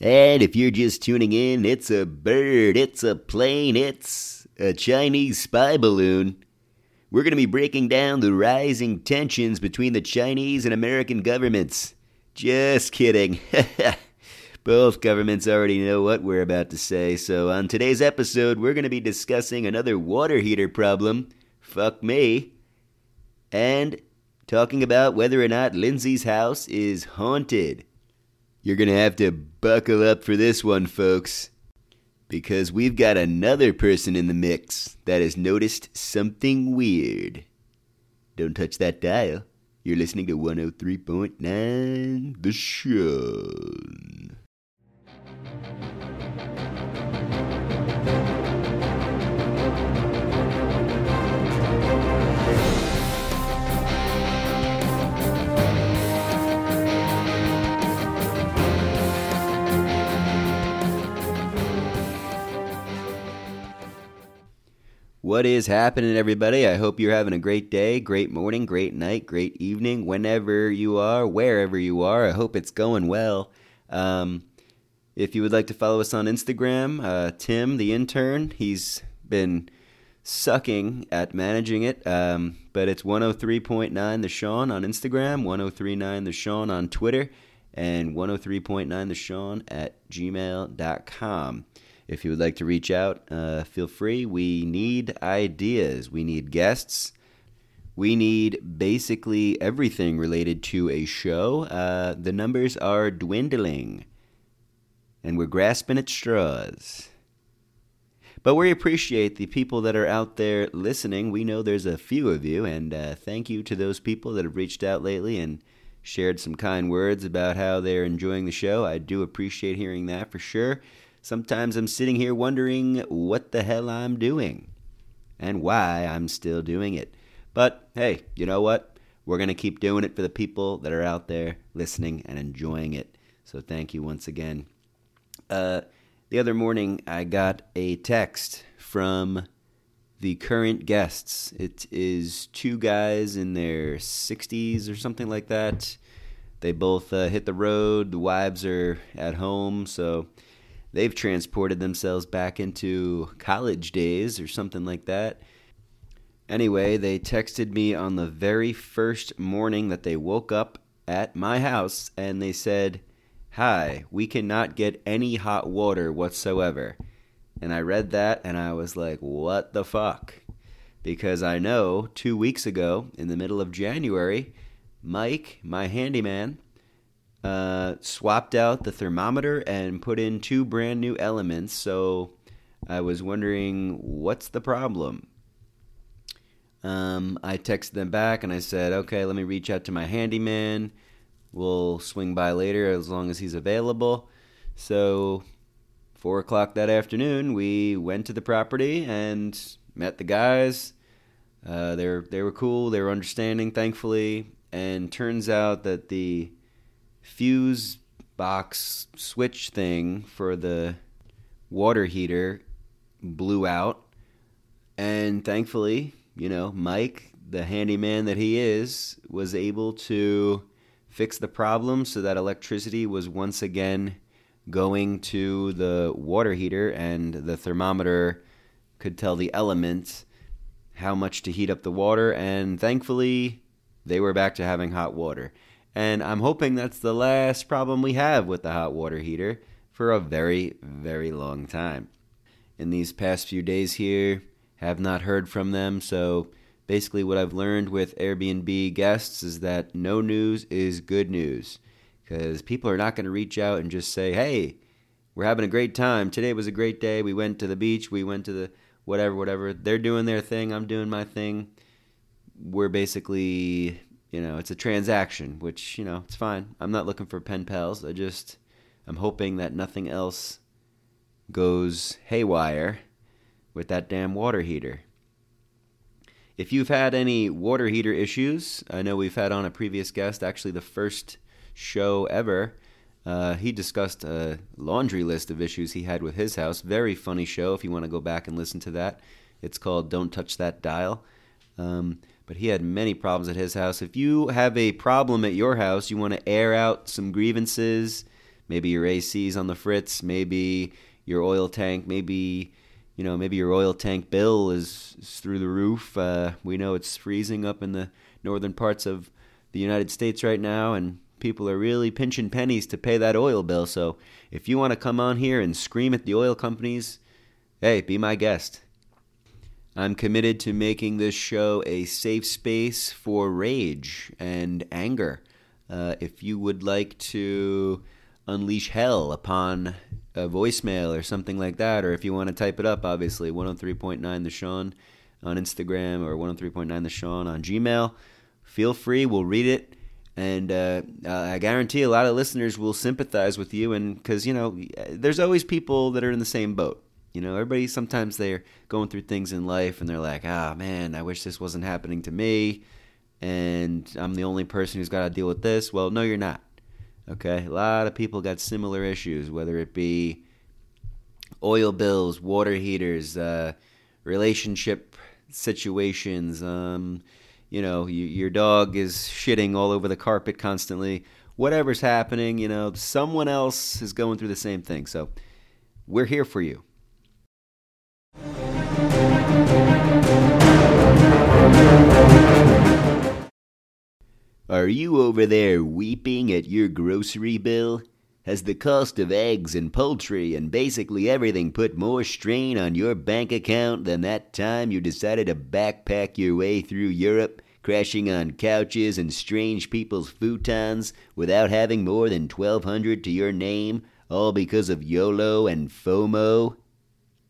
And if you're just tuning in, it's a bird, it's a plane, it's a Chinese spy balloon. We're going to be breaking down the rising tensions between the Chinese and American governments. Just kidding. Both governments already know what we're about to say, so on today's episode, we're going to be discussing another water heater problem. Fuck me. And talking about whether or not Lindsay's house is haunted. You're going to have to buckle up for this one, folks, because we've got another person in the mix that has noticed something weird. Don't touch that dial. You're listening to 103.9 The Show. What is happening, everybody? I hope you're having a great day, great morning, great night, great evening, whenever you are, wherever you are. I hope it's going well. Um, if you would like to follow us on Instagram, uh, Tim, the intern, he's been sucking at managing it, um, but it's 103.9 The Sean on Instagram, 1039 The Sean on Twitter, and 103.9 The Sean at gmail.com. If you would like to reach out, uh, feel free. We need ideas, we need guests. We need basically everything related to a show. Uh, the numbers are dwindling, and we're grasping at straws. But we appreciate the people that are out there listening. We know there's a few of you, and uh, thank you to those people that have reached out lately and shared some kind words about how they're enjoying the show. I do appreciate hearing that for sure. Sometimes I'm sitting here wondering what the hell I'm doing and why I'm still doing it. But hey, you know what? We're going to keep doing it for the people that are out there listening and enjoying it. So thank you once again. Uh, the other morning, I got a text from the current guests. It is two guys in their 60s or something like that. They both uh, hit the road. The wives are at home, so they've transported themselves back into college days or something like that. Anyway, they texted me on the very first morning that they woke up at my house and they said, Hi, we cannot get any hot water whatsoever. And I read that and I was like, What the fuck? Because I know two weeks ago, in the middle of January, Mike, my handyman, uh, swapped out the thermometer and put in two brand new elements. So I was wondering, what's the problem? Um, I texted them back and I said, okay, let me reach out to my handyman. We'll swing by later as long as he's available. So, four o'clock that afternoon, we went to the property and met the guys. Uh, they they were cool. They were understanding, thankfully. And turns out that the fuse box switch thing for the water heater blew out. And thankfully, you know, Mike, the handyman that he is, was able to fix the problem so that electricity was once again going to the water heater and the thermometer could tell the element how much to heat up the water and thankfully they were back to having hot water. And I'm hoping that's the last problem we have with the hot water heater for a very, very long time. In these past few days here, have not heard from them, so basically what I've learned with Airbnb guests is that no news is good news because people are not going to reach out and just say, "Hey, we're having a great time. Today was a great day. We went to the beach, we went to the whatever, whatever. They're doing their thing, I'm doing my thing." We're basically you know, it's a transaction, which, you know, it's fine. I'm not looking for pen pals. I just, I'm hoping that nothing else goes haywire with that damn water heater. If you've had any water heater issues, I know we've had on a previous guest, actually the first show ever. Uh, he discussed a laundry list of issues he had with his house. Very funny show if you want to go back and listen to that. It's called Don't Touch That Dial. Um, but he had many problems at his house. If you have a problem at your house, you want to air out some grievances, maybe your AC's on the fritz, maybe your oil tank, maybe you know, maybe your oil tank bill is, is through the roof. Uh, we know it's freezing up in the northern parts of the United States right now, and people are really pinching pennies to pay that oil bill. So if you want to come on here and scream at the oil companies, hey, be my guest. I'm committed to making this show a safe space for rage and anger. Uh, if you would like to unleash hell upon a voicemail or something like that, or if you want to type it up, obviously, 103.9 The Sean on Instagram or 103.9 The Sean on Gmail, feel free. We'll read it. And uh, I guarantee a lot of listeners will sympathize with you, and because you know, there's always people that are in the same boat. You know, everybody sometimes they're going through things in life and they're like, ah, man, I wish this wasn't happening to me. And I'm the only person who's got to deal with this. Well, no, you're not. Okay. A lot of people got similar issues, whether it be oil bills, water heaters, uh, relationship situations. Um, you know, you, your dog is shitting all over the carpet constantly. Whatever's happening, you know, someone else is going through the same thing. So we're here for you. Are you over there weeping at your grocery bill? Has the cost of eggs and poultry and basically everything put more strain on your bank account than that time you decided to backpack your way through Europe, crashing on couches and strange people's futons without having more than 1200 to your name, all because of YOLO and FOMO?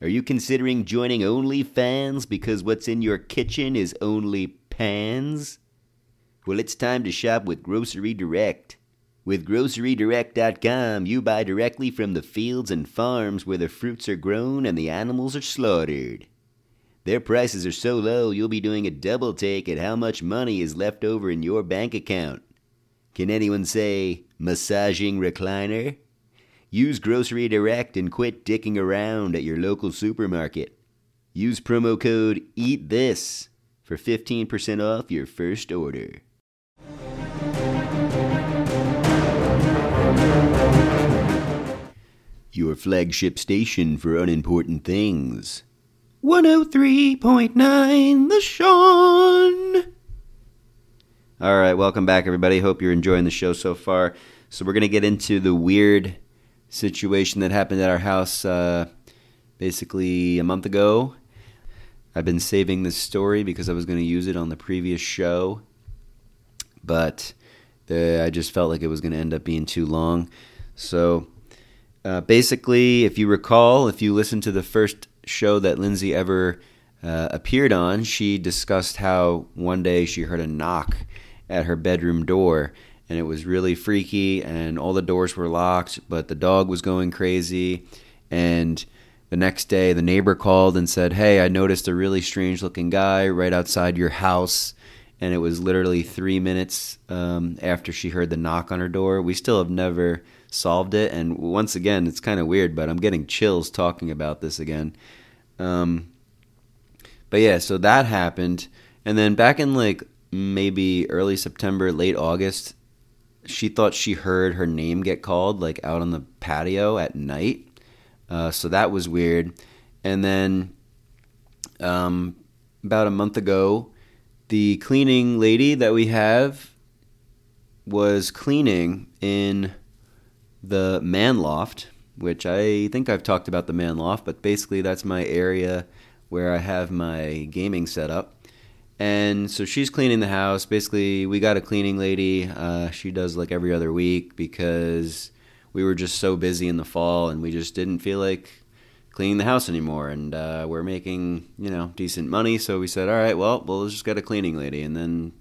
Are you considering joining OnlyFans because what's in your kitchen is only pans? Well, it's time to shop with Grocery Direct. With GroceryDirect.com, you buy directly from the fields and farms where the fruits are grown and the animals are slaughtered. Their prices are so low, you'll be doing a double take at how much money is left over in your bank account. Can anyone say massaging recliner? Use Grocery Direct and quit dicking around at your local supermarket. Use promo code EATTHIS for 15% off your first order. Your flagship station for unimportant things. 103.9 The Sean. All right, welcome back, everybody. Hope you're enjoying the show so far. So, we're going to get into the weird situation that happened at our house uh, basically a month ago. I've been saving this story because I was going to use it on the previous show, but the, I just felt like it was going to end up being too long. So uh, basically, if you recall, if you listened to the first show that Lindsay ever uh, appeared on, she discussed how one day she heard a knock at her bedroom door, and it was really freaky, and all the doors were locked, but the dog was going crazy. And the next day, the neighbor called and said, Hey, I noticed a really strange looking guy right outside your house. And it was literally three minutes um, after she heard the knock on her door. We still have never solved it. And once again, it's kind of weird, but I'm getting chills talking about this again. Um, but yeah, so that happened. And then back in like maybe early September, late August, she thought she heard her name get called like out on the patio at night. Uh, so that was weird. And then um, about a month ago, the cleaning lady that we have was cleaning in the man loft, which I think I've talked about the man loft, but basically that's my area where I have my gaming set up. And so she's cleaning the house. Basically, we got a cleaning lady. Uh, she does like every other week because we were just so busy in the fall and we just didn't feel like cleaning the house anymore. And uh, we're making, you know, decent money. So we said, all right, well, we'll just get a cleaning lady. And then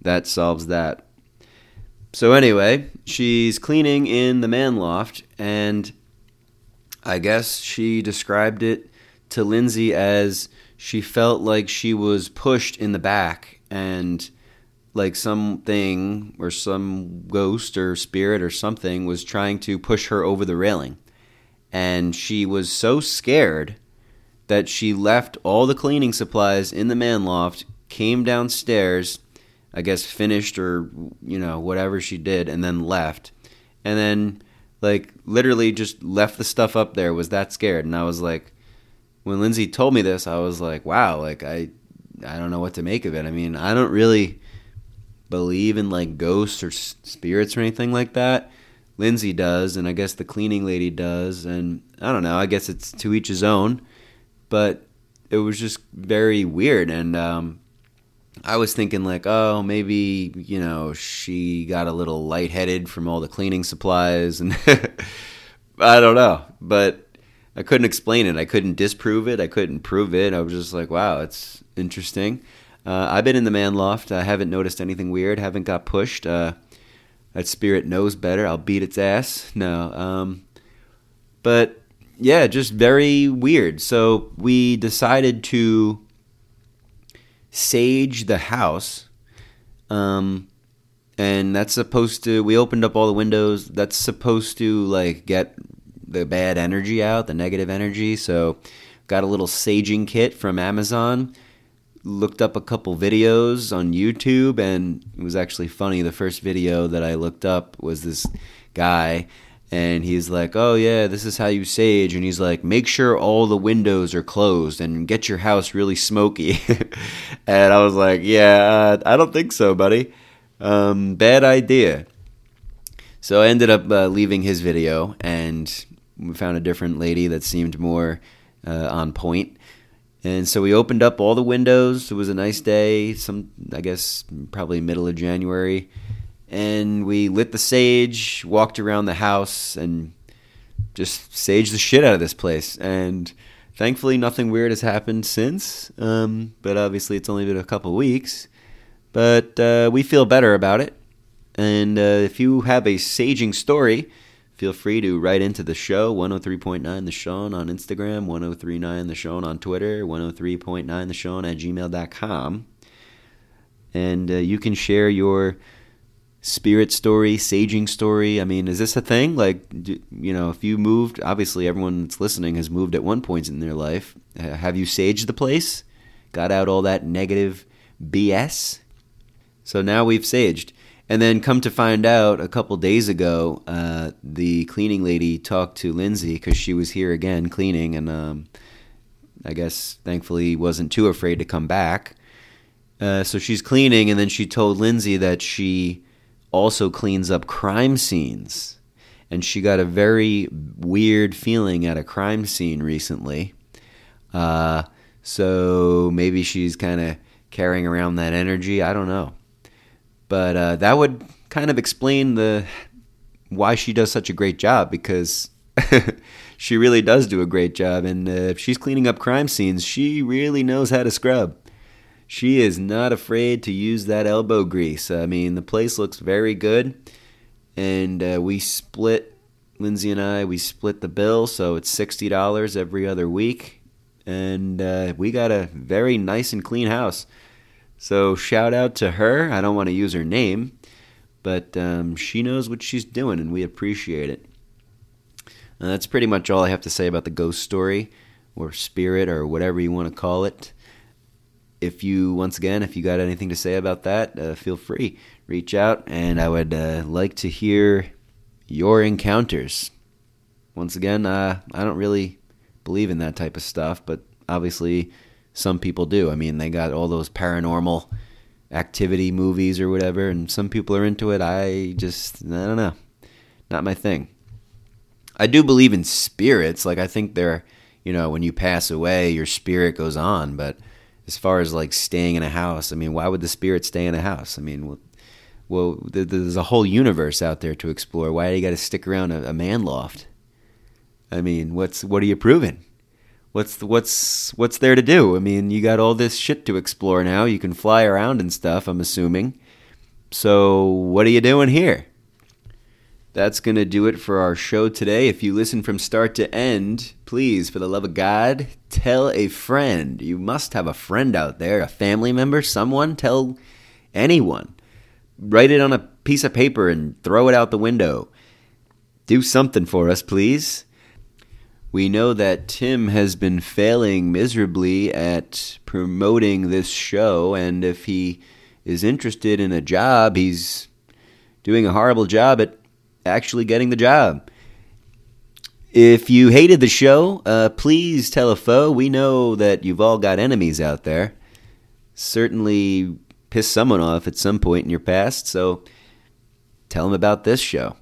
that solves that so anyway, she's cleaning in the man loft, and I guess she described it to Lindsay as she felt like she was pushed in the back and like something or some ghost or spirit or something was trying to push her over the railing. And she was so scared that she left all the cleaning supplies in the man loft, came downstairs, I guess finished or you know whatever she did, and then left, and then like literally just left the stuff up there. Was that scared? And I was like, when Lindsay told me this, I was like, wow, like I I don't know what to make of it. I mean, I don't really believe in like ghosts or spirits or anything like that. Lindsay does, and I guess the cleaning lady does, and I don't know. I guess it's to each his own, but it was just very weird, and um, I was thinking like, oh, maybe you know she got a little lightheaded from all the cleaning supplies, and I don't know, but I couldn't explain it. I couldn't disprove it. I couldn't prove it. I was just like, wow, it's interesting. Uh, I've been in the man loft. I haven't noticed anything weird. Haven't got pushed. Uh, that spirit knows better. I'll beat its ass. No. Um, but yeah, just very weird. So we decided to sage the house. Um, and that's supposed to, we opened up all the windows. That's supposed to like get the bad energy out, the negative energy. So got a little saging kit from Amazon looked up a couple videos on YouTube, and it was actually funny. The first video that I looked up was this guy, and he's like, "Oh yeah, this is how you sage," and he's like, "Make sure all the windows are closed and get your house really smoky." and I was like, "Yeah, uh, I don't think so, buddy. Um, bad idea." So I ended up uh, leaving his video, and we found a different lady that seemed more uh, on point and so we opened up all the windows. It was a nice day, some I guess probably middle of January. And we lit the sage, walked around the house and just saged the shit out of this place. And thankfully nothing weird has happened since. Um, but obviously it's only been a couple weeks. But uh, we feel better about it. And uh, if you have a saging story, Feel free to write into the show, 103.9 The Sean on Instagram, 1039 The Sean on Twitter, 103.9 The Sean at gmail.com. And uh, you can share your spirit story, saging story. I mean, is this a thing? Like, you know, if you moved, obviously everyone that's listening has moved at one point in their life. Uh, have you saged the place? Got out all that negative BS? So now we've saged. And then come to find out, a couple days ago, uh, the cleaning lady talked to Lindsay because she was here again cleaning, and um, I guess thankfully wasn't too afraid to come back. Uh, so she's cleaning, and then she told Lindsay that she also cleans up crime scenes, and she got a very weird feeling at a crime scene recently. Uh, so maybe she's kind of carrying around that energy. I don't know. But uh, that would kind of explain the why she does such a great job because she really does do a great job. And uh, if she's cleaning up crime scenes, she really knows how to scrub. She is not afraid to use that elbow grease. I mean, the place looks very good. And uh, we split, Lindsay and I, we split the bill. So it's $60 every other week. And uh, we got a very nice and clean house. So shout out to her. I don't want to use her name, but um, she knows what she's doing, and we appreciate it. That's pretty much all I have to say about the ghost story, or spirit, or whatever you want to call it. If you, once again, if you got anything to say about that, uh, feel free. Reach out, and I would uh, like to hear your encounters. Once again, uh, I don't really believe in that type of stuff, but obviously some people do. I mean, they got all those paranormal activity movies or whatever, and some people are into it. I just, I don't know. Not my thing. I do believe in spirits. Like, I think they're, you know, when you pass away, your spirit goes on. But as far as like staying in a house, I mean, why would the spirit stay in a house? I mean, well, well there's a whole universe out there to explore. Why do you got to stick around a, a man loft? I mean, what's what are you proving? what's what's what's there to do? I mean, you got all this shit to explore now. You can fly around and stuff. I'm assuming. So what are you doing here? That's to do it for our show today. If you listen from start to end, please, for the love of God, tell a friend. You must have a friend out there, a family member, someone. Tell anyone. Write it on a piece of paper and throw it out the window. Do something for us, please. We know that Tim has been failing miserably at promoting this show, and if he is interested in a job, he's doing a horrible job at actually getting the job. If you hated the show, uh, please tell a foe. We know that you've all got enemies out there. Certainly pissed someone off at some point in your past, so tell them about this show.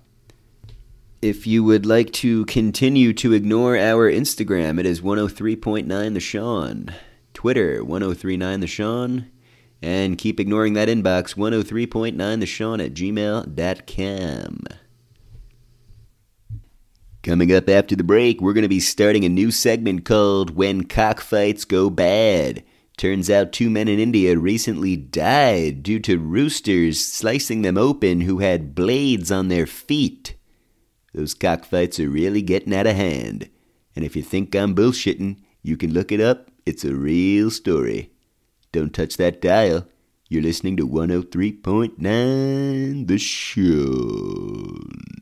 If you would like to continue to ignore our Instagram, it is 103.9 The Sean. Twitter, 1039 The Sean. And keep ignoring that inbox, 103.9 The Sean at gmail.com. Coming up after the break, we're going to be starting a new segment called When Cockfights Go Bad. Turns out two men in India recently died due to roosters slicing them open who had blades on their feet. Those cockfights are really getting out of hand. And if you think I'm bullshitting, you can look it up. It's a real story. Don't touch that dial. You're listening to 103.9 The Show.